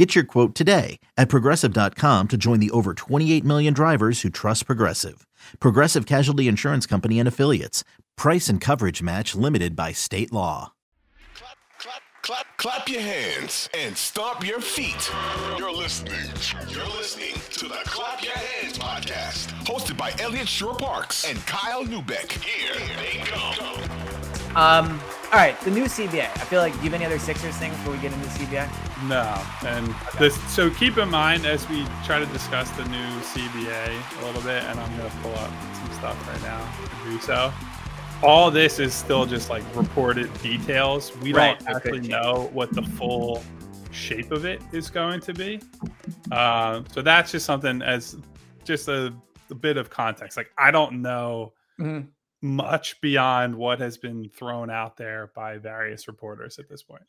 Get your quote today at progressive.com to join the over 28 million drivers who trust Progressive. Progressive Casualty Insurance Company and Affiliates. Price and coverage match limited by state law. Clap, clap, clap, clap your hands and stomp your feet. You're listening. You're listening to the Clap Your Hands podcast, hosted by Elliot Shore Parks and Kyle Neubeck. Here they go. Um, all right, the new CBA. I feel like do you have any other Sixers things before we get into the CBA? No, and this. So keep in mind as we try to discuss the new CBA a little bit, and I'm gonna pull up some stuff right now to do so. All this is still just like reported details. We Right, don't actually know what the full shape of it is going to be. Uh, so that's just something as just a, a bit of context. Like I don't know Mhm. Much beyond what has been thrown out there by various reporters at this point.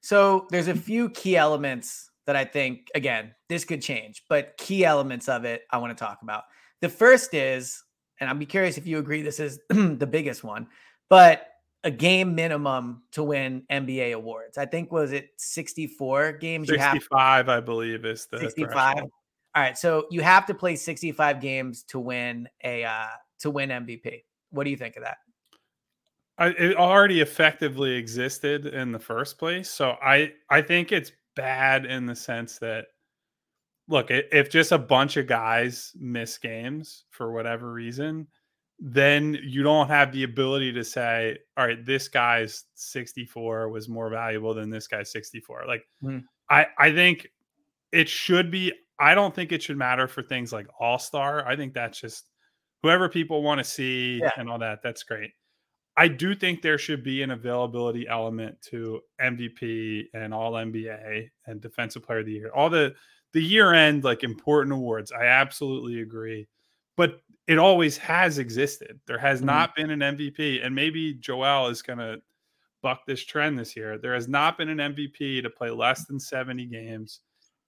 So there's a few key elements that I think, again, this could change, but key elements of it I want to talk about. The first is, and I'd be curious if you agree this is the biggest one, but a game minimum to win NBA awards. I think was it 64 games you have 65, I believe, is the 65. threshold. All right, so you have to play 65 games to win a uh to win MVP. What do you think of that? I, it already effectively existed in the first place. So I I think it's bad in the sense that look, if just a bunch of guys miss games for whatever reason, then you don't have the ability to say, all right, this guy's 64 was more valuable than this guy's 64. Like Mhm. I I think it should be I don't think it should matter for things like All-Star. I think that's just whoever people want to see Yeah. and all that. That's great. I do think there should be an availability element to MVP and All NBA and Defensive Player of the Year. All the the year end like important awards. I absolutely agree, but it always has existed. There has Mhm. not been an MVP, and maybe Joel is going to buck this trend this year. There has not been an MVP to play less than seventy games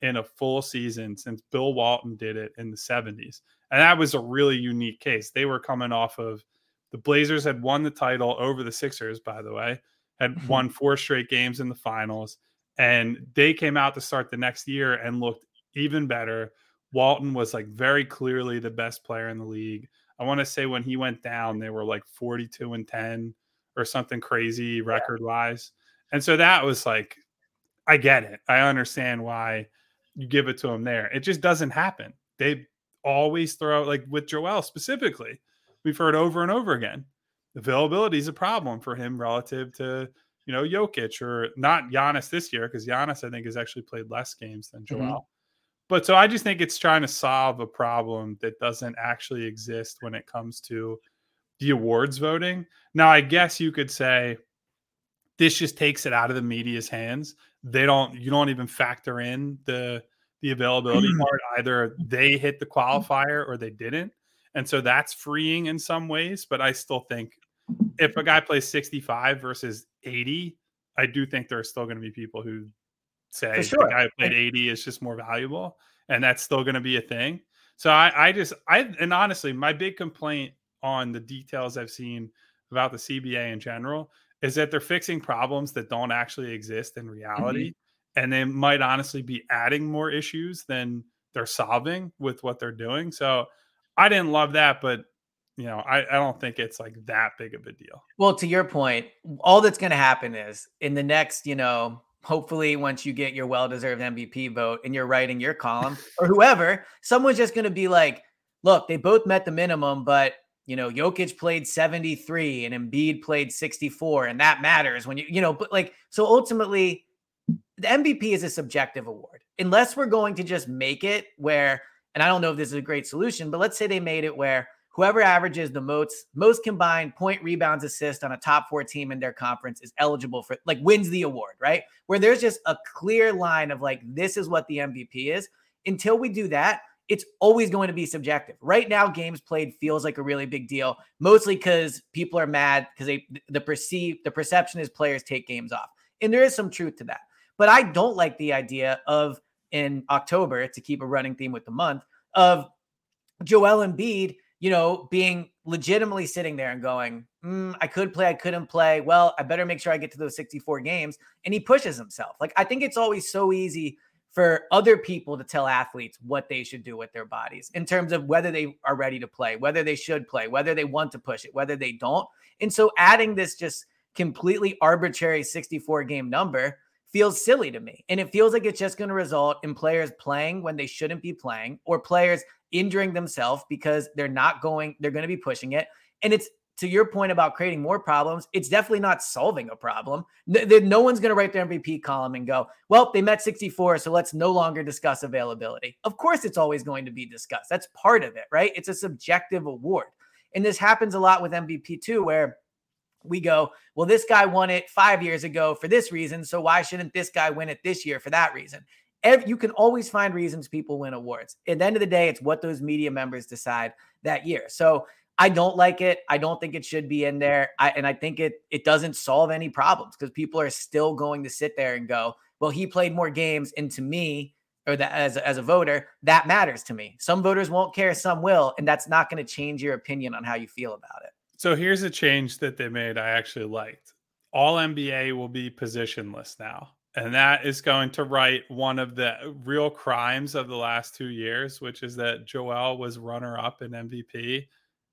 in a full season since Bill Walton did it in the 70s. And that was a really unique case. They were coming off of the Blazers had won the title over the Sixers, by the way, had mm-hmm. won four straight games in the finals. And they came out to start the next year and looked even better. Walton was like very clearly the best player in the league. I want to say when he went down, they were like 42 and 10 or something crazy record wise. And so that was like, I get it. I understand why you give it to him there. It just doesn't happen. They always throw out, like with Joel specifically. We've heard over and over again. Availability is a problem for him relative to you know Jokic or not Giannis this year because Giannis I think has actually played less games than Joel. Mhm. But so I just think it's trying to solve a problem that doesn't actually exist when it comes to the awards voting. Now I guess you could say this just takes it out of the media's hands. They don't you don't even factor in the the availability mm. part. Either they hit the mm. qualifier or they didn't. And so that's freeing in some ways, but I still think if a guy plays 65 versus 80, I do think there are still going to be people who say sure. the guy who played 80 is just more valuable, and that's still going to be a thing. So I, I just I and honestly, my big complaint on the details I've seen about the CBA in general is that they're fixing problems that don't actually exist in mm-hmm. reality, and they might honestly be adding more issues than they're solving with what they're doing. So I didn't love that, but you know, I, I don't think it's like that big of a deal. Well, to your point, all that's going to happen is in the next, you know, hopefully once you get your well-deserved MVP vote and you're writing your column or whoever, someone's just going to be like, look, they both met the minimum, but you know, Jokic played 73 and Embiid played 64 and that matters when you, you know, but like so ultimately the MVP is a subjective award. Unless we're going to just make it where and I don't know if this is a great solution, but let's say they made it where whoever averages the most most combined point rebounds assist on a top four team in their conference is eligible for like wins the award right where there's just a clear line of like this is what the mvp is until we do that it's always going to be subjective. Right now, games played feels like a really big deal, mostly because people are mad because they the perceive the perception is players take games off. And there is some truth to that. But I don't like the idea of in October, to keep a running theme with the month, of Joel Embiid, you know, being legitimately sitting there and going, mm, I could play, I couldn't play. Well, I better make sure I get to those 64 games. And he pushes himself. Like, I think it's always so easy for other people to tell athletes what they should do with their bodies in terms of whether they are ready to play, whether they should play, whether they want to push it, whether they don't. And so adding this just completely arbitrary 64 game number feels silly to me. And it feels like it's just going to result in players playing when they shouldn't be playing or players injuring themselves because they're not going, they're going to be pushing it. And it's to your point about creating more problems, it's definitely not solving a problem. No, no one's going to write their MVP column and go, well, they met 64, so let's no longer discuss availability. Of course, it's always going to be discussed. That's part of it, right? It's a subjective award. And this happens a lot with MVP too, where we go, well, this guy won it five years ago for this reason. So why shouldn't this guy win it this year for that reason? Every, you can always find reasons people win awards. At the end of the day, it's what those media members decide that year. So I don't like it. I don't think it should be in there. I, and I think it it doesn't solve any problems because people are still going to sit there and go, well, he played more games. And to me, or that as, as a voter, that matters to me. Some voters won't care, some will. And that's not going to change your opinion on how you feel about it. So here's a change that they made I actually liked. All NBA will be positionless now. And that is going to right one of the uh, real crimes of the last two years, which is that Joel was runner up in MVP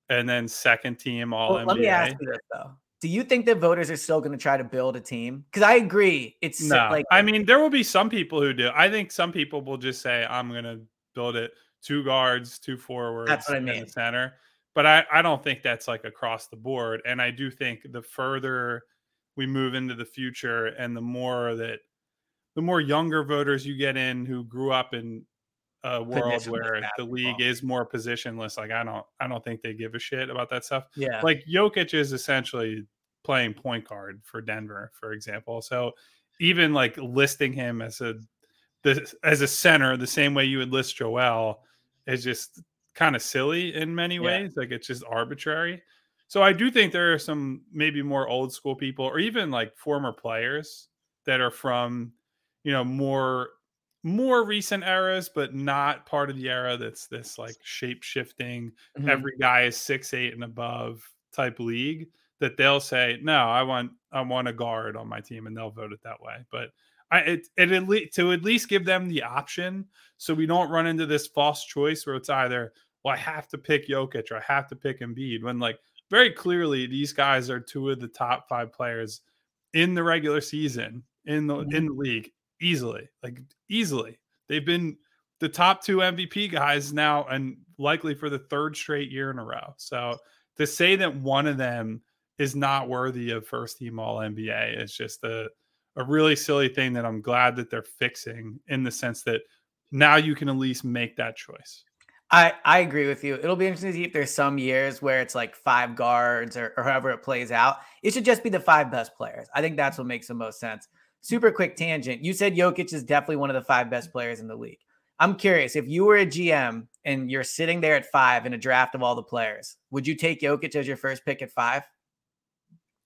and then second team all well, NBA. Let me ask you this though. Do you think that voters are still going to try to build a team? Because I agree. It's no. like I mean, there will be some people who do. I think some people will just say, I'm gonna build it two guards, two forwards, that's what I mean. center but I, I don't think that's like across the board. And I do think the further we move into the future and the more that the more younger voters you get in who grew up in a world where the league is more positionless, like I don't I don't think they give a shit about that stuff. Yeah. Like Jokic is essentially playing point guard for Denver, for example. So even like listing him as a the as a center the same way you would list Joel is just kind of silly in many ways. Yeah. Like it's just arbitrary. So I do think there are some maybe more old school people or even like former players that are from, you know, more more recent eras, but not part of the era that's this like shape shifting, mm-hmm. every guy is six eight and above type league that they'll say, no, I want I want a guard on my team, and they'll vote it that way. But I it, it at least to at least give them the option so we don't run into this false choice where it's either well, I have to pick Jokic or I have to pick Embiid when like very clearly these guys are two of the top five players in the regular season in the mm-hmm. in the league easily, like easily. They've been the top two MVP guys now and likely for the third straight year in a row. So to say that one of them is not worthy of first team all NBA is just a a really silly thing that I'm glad that they're fixing in the sense that now you can at least make that choice. I, I agree with you. It'll be interesting to see if there's some years where it's like five guards or, or however it plays out. It should just be the five best players. I think that's what makes the most sense. Super quick tangent. You said Jokic is definitely one of the five best players in the league. I'm curious if you were a GM and you're sitting there at five in a draft of all the players, would you take Jokic as your first pick at five?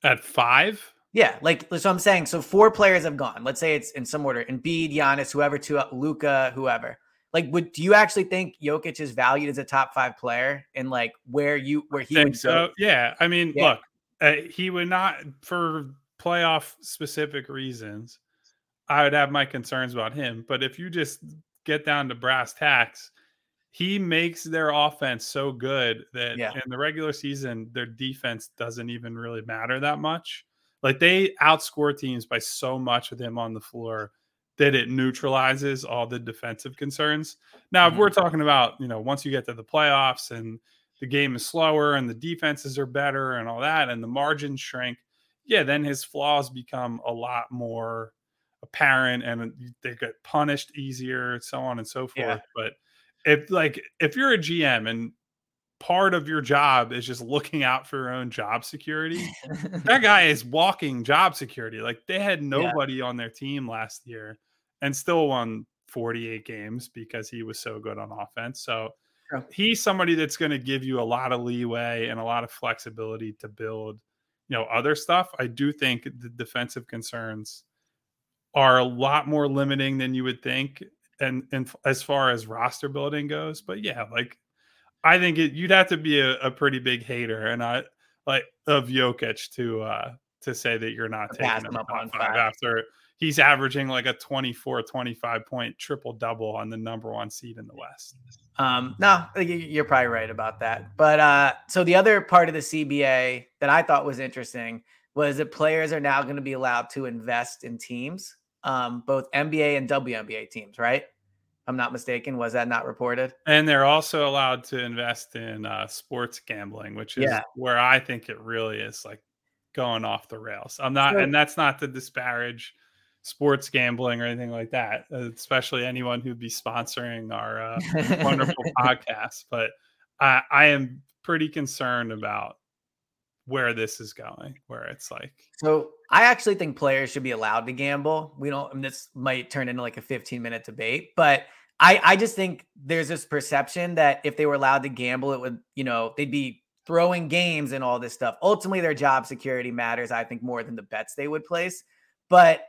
At five? Yeah, like so I'm saying. So four players have gone. Let's say it's in some order: Embiid, Giannis, whoever, to Luka, whoever. Like, would do you actually think Jokic is valued as a top five player and like where you where he would so? Go? Yeah, I mean, yeah. look, uh, he would not for playoff specific reasons. I would have my concerns about him, but if you just get down to brass tacks, he makes their offense so good that yeah. in the regular season, their defense doesn't even really matter that much. Like they outscore teams by so much with him on the floor that it neutralizes all the defensive concerns. Now, if we're mm-hmm. talking about, you know, once you get to the playoffs and the game is slower and the defenses are better and all that and the margins shrink, yeah, then his flaws become a lot more apparent and they get punished easier, so on and so forth. Yeah. But if like if you're a GM and part of your job is just looking out for your own job security. that guy is walking job security. Like they had nobody yeah. on their team last year and still won 48 games because he was so good on offense. So Sure. he's somebody that's going to give you a lot of leeway and a lot of flexibility to build, you know, other stuff. I do think the defensive concerns are a lot more limiting than you would think and and as far as roster building goes, but yeah, like I think it, you'd have to be a, a pretty big hater and I like of Jokic to uh to say that you're not taking him up on five five. after he's averaging like a 24 25 point triple double on the number one seed in the west Um, no, you're probably right about that. But uh, so the other part of the CBA that I thought was interesting was that players are now going to be allowed to invest in teams, um, both NBA and WNBA teams, right? I'm not mistaken. Was that not reported? and they're also allowed to invest in uh, sports gambling which is Yeah. where i think it really is like going off the rails i'm not So- and that's not to disparage sports gambling or anything like that uh, especially anyone who'd be sponsoring our uh, wonderful podcast but I, I am pretty concerned about where this is going where it's like So I actually think players should be allowed to gamble. We don't. And this might turn into like a 15 minute debate, but I I just think there's this perception that if they were allowed to gamble, it would you know they'd be throwing games and all this stuff. Ultimately, their job security matters. I think more than the bets they would place. But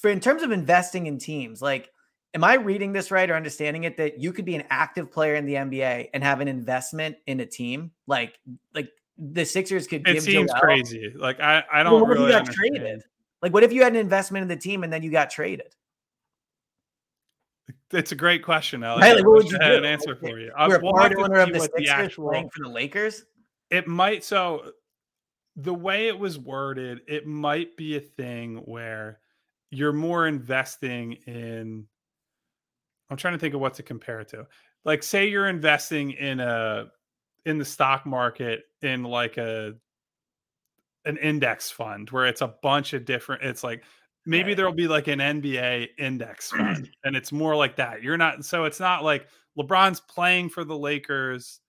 for in terms of investing in teams, like. Am I reading this right or understanding it that you could be an active player in the NBA and have an investment in a team? Like, like the Sixers could it seems Joel- crazy like i i don't what if you got understand. traded? Like, what if you had an investment in the team and then you got traded? It's a great question, Alex. I Like, what would you I had do? an answer Like, for you. A we'll part owner of the Sixers playing for the Lakers. It might so the way it was worded, it might be a thing where you're more investing in I'm trying to think of what to compare it to. Like say you're investing in a in the stock market in like a an index fund where it's a bunch of different it's like maybe there'll be like an NBA index fund and it's more like that. You're not so it's not like LeBron's playing for the Lakers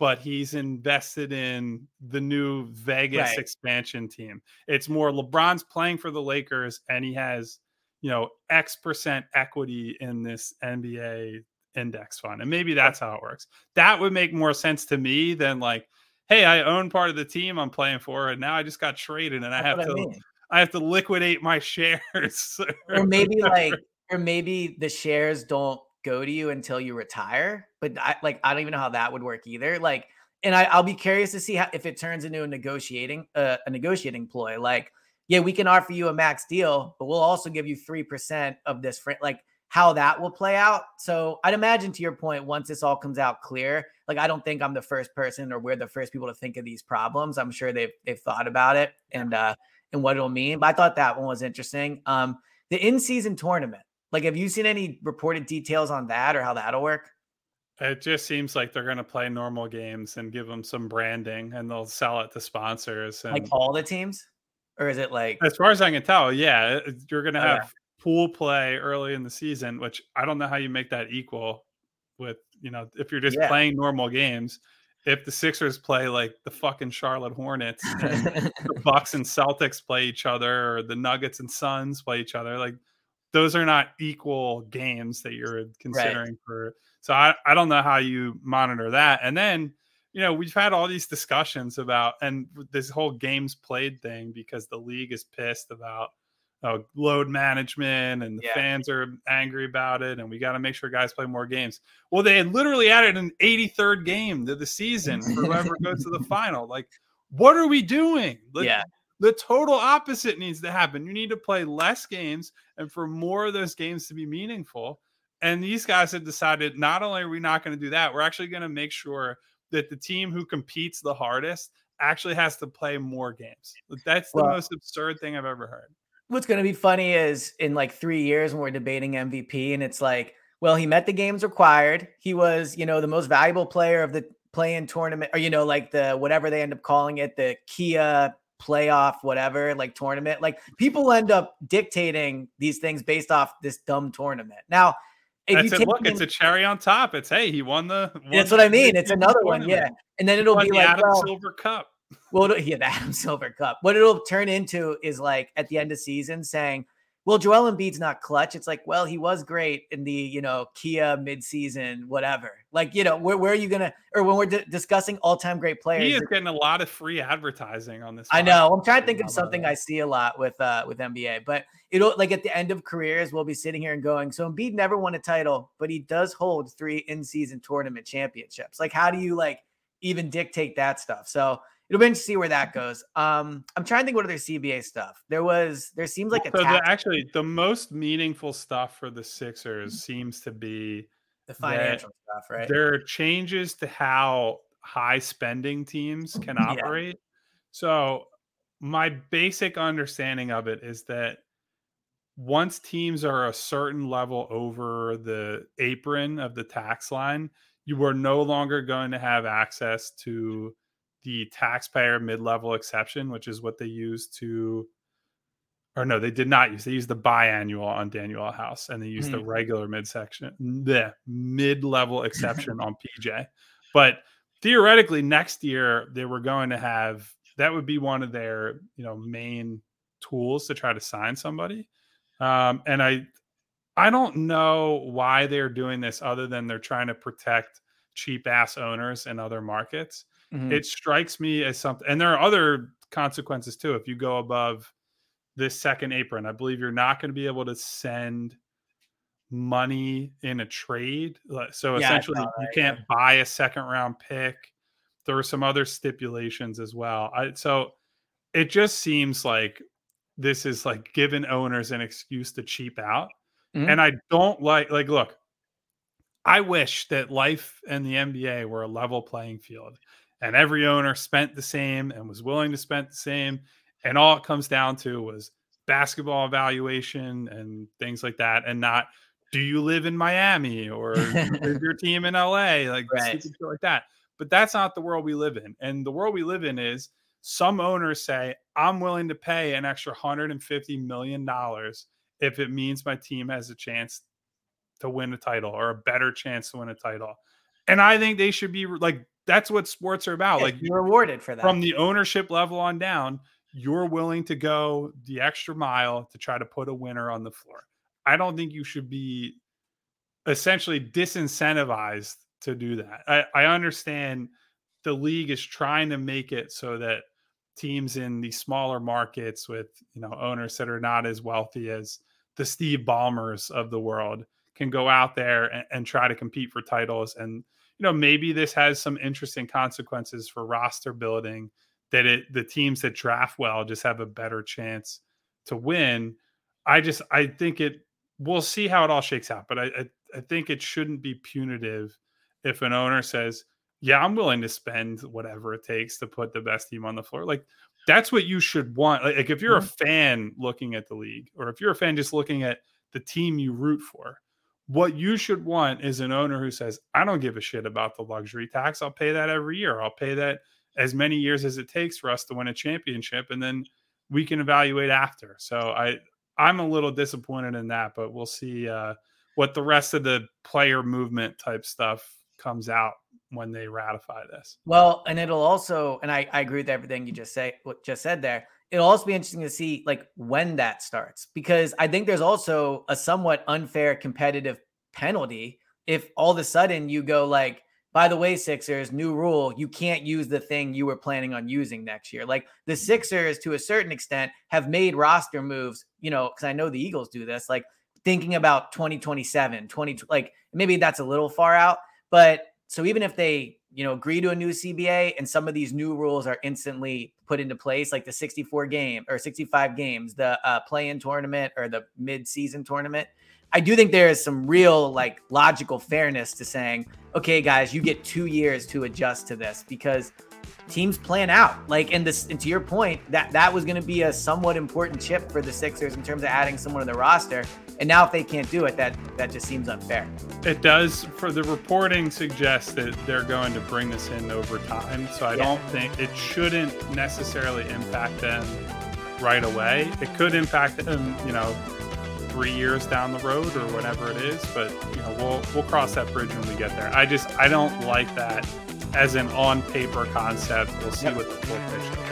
but he's invested in the new Vegas Right. expansion team. It's more LeBron's playing for the Lakers and he has, you know, X percent equity in this NBA index fund. And maybe that's how it works. That would make more sense to me than like, hey, I own part of the team I'm playing for, and now I just got traded and I have to I mean. I have to liquidate my shares. Or maybe like, or maybe the shares don't go to you until you retire. But I like, I don't even know how that would work either. Like, and I, I'll be curious to see how if it turns into a negotiating uh, a negotiating ploy. Like, yeah, we can offer you a max deal, but we'll also give you three percent of this. Fr- like, how that will play out. So I'd imagine to your point, once this all comes out clear, like I don't think I'm the first person or we're the first people to think of these problems. I'm sure they've they've thought about it and uh and what it'll mean. But I thought that one was interesting. Um, the in-season tournament. Like, have you seen any reported details on that or how that'll work? It just seems like they're going to play normal games and give them some branding, and they'll sell it to sponsors. And Like all the teams, or is it like as far as I can tell, yeah, you're going to Oh, yeah. have pool play early in the season, which I don't know how you make that equal with you know if you're just Yeah. playing normal games. If the Sixers play like the fucking Charlotte Hornets, and the Bucks and Celtics play each other, or the Nuggets and Suns play each other, like those are not equal games that you're considering for. So I, I don't know how you monitor that. And then, you know, we've had all these discussions about and this whole games played thing because the league is pissed about uh, load management and the Yeah. fans are angry about it and we got to make sure guys play more games. Well, they had literally added an 83rd game to the season for whoever goes to the final. Like, what are we doing? Like, yeah, the total opposite needs to happen. You need to play less games and for more of those games to be meaningful. And these guys have decided not only are we not going to do that, we're actually going to make sure that the team who competes the hardest actually has to play more games. That's the Well- most absurd thing I've ever heard. what's going to be funny is in like three years when we're debating MVP, and it's like, well, he met the games required. He was, you know, the most valuable player of the play-in tournament, or you know, like the whatever they end up calling it, the Kia playoff, whatever, like tournament. Like people end up dictating these things based off this dumb tournament. Now, if That's you it. Look, it's in- a cherry on top. It's hey, he won the. won that's the what I mean. It's another one, yeah. And then it'll be the like, Adam well, Silver Cup. well, yeah, the Adam Silver Cup. What it'll turn into is like at the end of season saying, well, Joel Embiid's not clutch. It's like, well, he was great in the, you know, Kia midseason, whatever. Like, you know, where, where are you going to, or when we're d- discussing all time great players. He is getting a lot of free advertising on this. I know. I'm trying to think of something I see a lot with, uh, with NBA, but it'll like at the end of careers, we'll be sitting here and going, so Embiid never won a title, but he does hold three in season tournament championships. Like, how do you like even dictate that stuff? So, it'll be interesting to see where that goes. Um, I'm trying to think what other CBA stuff there was. There seems like a so the, actually the most meaningful stuff for the Sixers Mm-hmm. seems to be the financial stuff, right? There are changes to how high spending teams can Yeah. operate. So my basic understanding of it is that once teams are a certain level over the apron of the tax line, you are no longer going to have access to the taxpayer mid-level exception, which is what they use to or no, they did not use. They used the biannual on Danuel House, and they used the regular midsection, the mid-level exception on PJ. But theoretically, next year they were going to have that would be one of their you know main tools to try to sign somebody. Um, and I I don't know why they're doing this other than they're trying to protect cheap ass owners in other markets. Mhm. It strikes me as something, and there are other consequences too. If you go above this second apron, I believe you're not going to be able to send money in a trade. So Yeah, essentially, saw you can't buy a second round pick. There are some other stipulations as well. I, so it just seems like this is like giving owners an excuse to cheap out. Mhm. And I don't like like look, I wish that life and the NBA were a level playing field and every owner spent the same and was willing to spend the same and all it comes down to was basketball evaluation and things like that and not do you live in Miami or is your team in LA like Right. like that but that's not the world we live in and the world we live in is some owners say I'm willing to pay an extra 150 million dollars if it means my team has a chance to win a title or a better chance to win a title and I think they should be like that's what sports are about like you're rewarded for that. from the ownership level on down, you're willing to go the extra mile to try to put a winner on the floor. I don't think you should be essentially disincentivized to do that. I, I understand the league is trying to make it so that teams in these smaller markets with you know owners that are not as wealthy as the Steve Ballmers of the world can go out there and, and try to compete for titles. And you know maybe this has some interesting consequences for roster building that it the teams that draft well just have a better chance to win. I just i think it we'll see how it all shakes out but i i, I think it shouldn't be punitive if an owner says yeah i'm willing to spend whatever it takes to put the best team on the floor. Like that's what you should want. Like, like if you're a mm-hmm. fan looking at the league or if you're a fan just looking at the team you root for what you should want is an owner who says, I don't give a shit about the luxury tax. I'll pay that every year. I'll pay that as many years as it takes for us to win a championship. And then we can evaluate after. So I, I'm a little disappointed in that, but we'll see uh, what the rest of the player movement type stuff comes out when they ratify this. Well, and it'll also, and I, I agree with everything you just say, what just said there. It'll also be interesting to see like when that starts because I think there's also a somewhat unfair competitive penalty if all of a sudden you go like, by the way, Sixers, new rule, you can't use the thing you were planning on using next year. Like the mm-hmm. Sixers, to a certain extent, have made roster moves, you know, because I know the Eagles do this, like thinking about 2027, 20, like maybe that's a little far out, but so even if they, you know, agree to a new CBA and some of these new rules are instantly put into place, like the 64 game or 65 games, the uh, play-in tournament or the mid-season tournament, I do think there is some real like logical fairness to saying, okay, guys, you get two years to adjust to this because teams plan out. Like, and this, and to your point, that that was going to be a somewhat important chip for the Sixers in terms of adding someone to the roster. And now, if they can't do it, that that just seems unfair. It does for the reporting suggests that they're going to bring this in over time. So I Yeah. don't think it shouldn't necessarily impact them right away. It could impact them, you know, three years down the road or whatever it is. But you know, we'll we'll cross that bridge when we get there. I just I don't like that as an on paper concept. We'll see Yep. what the full picture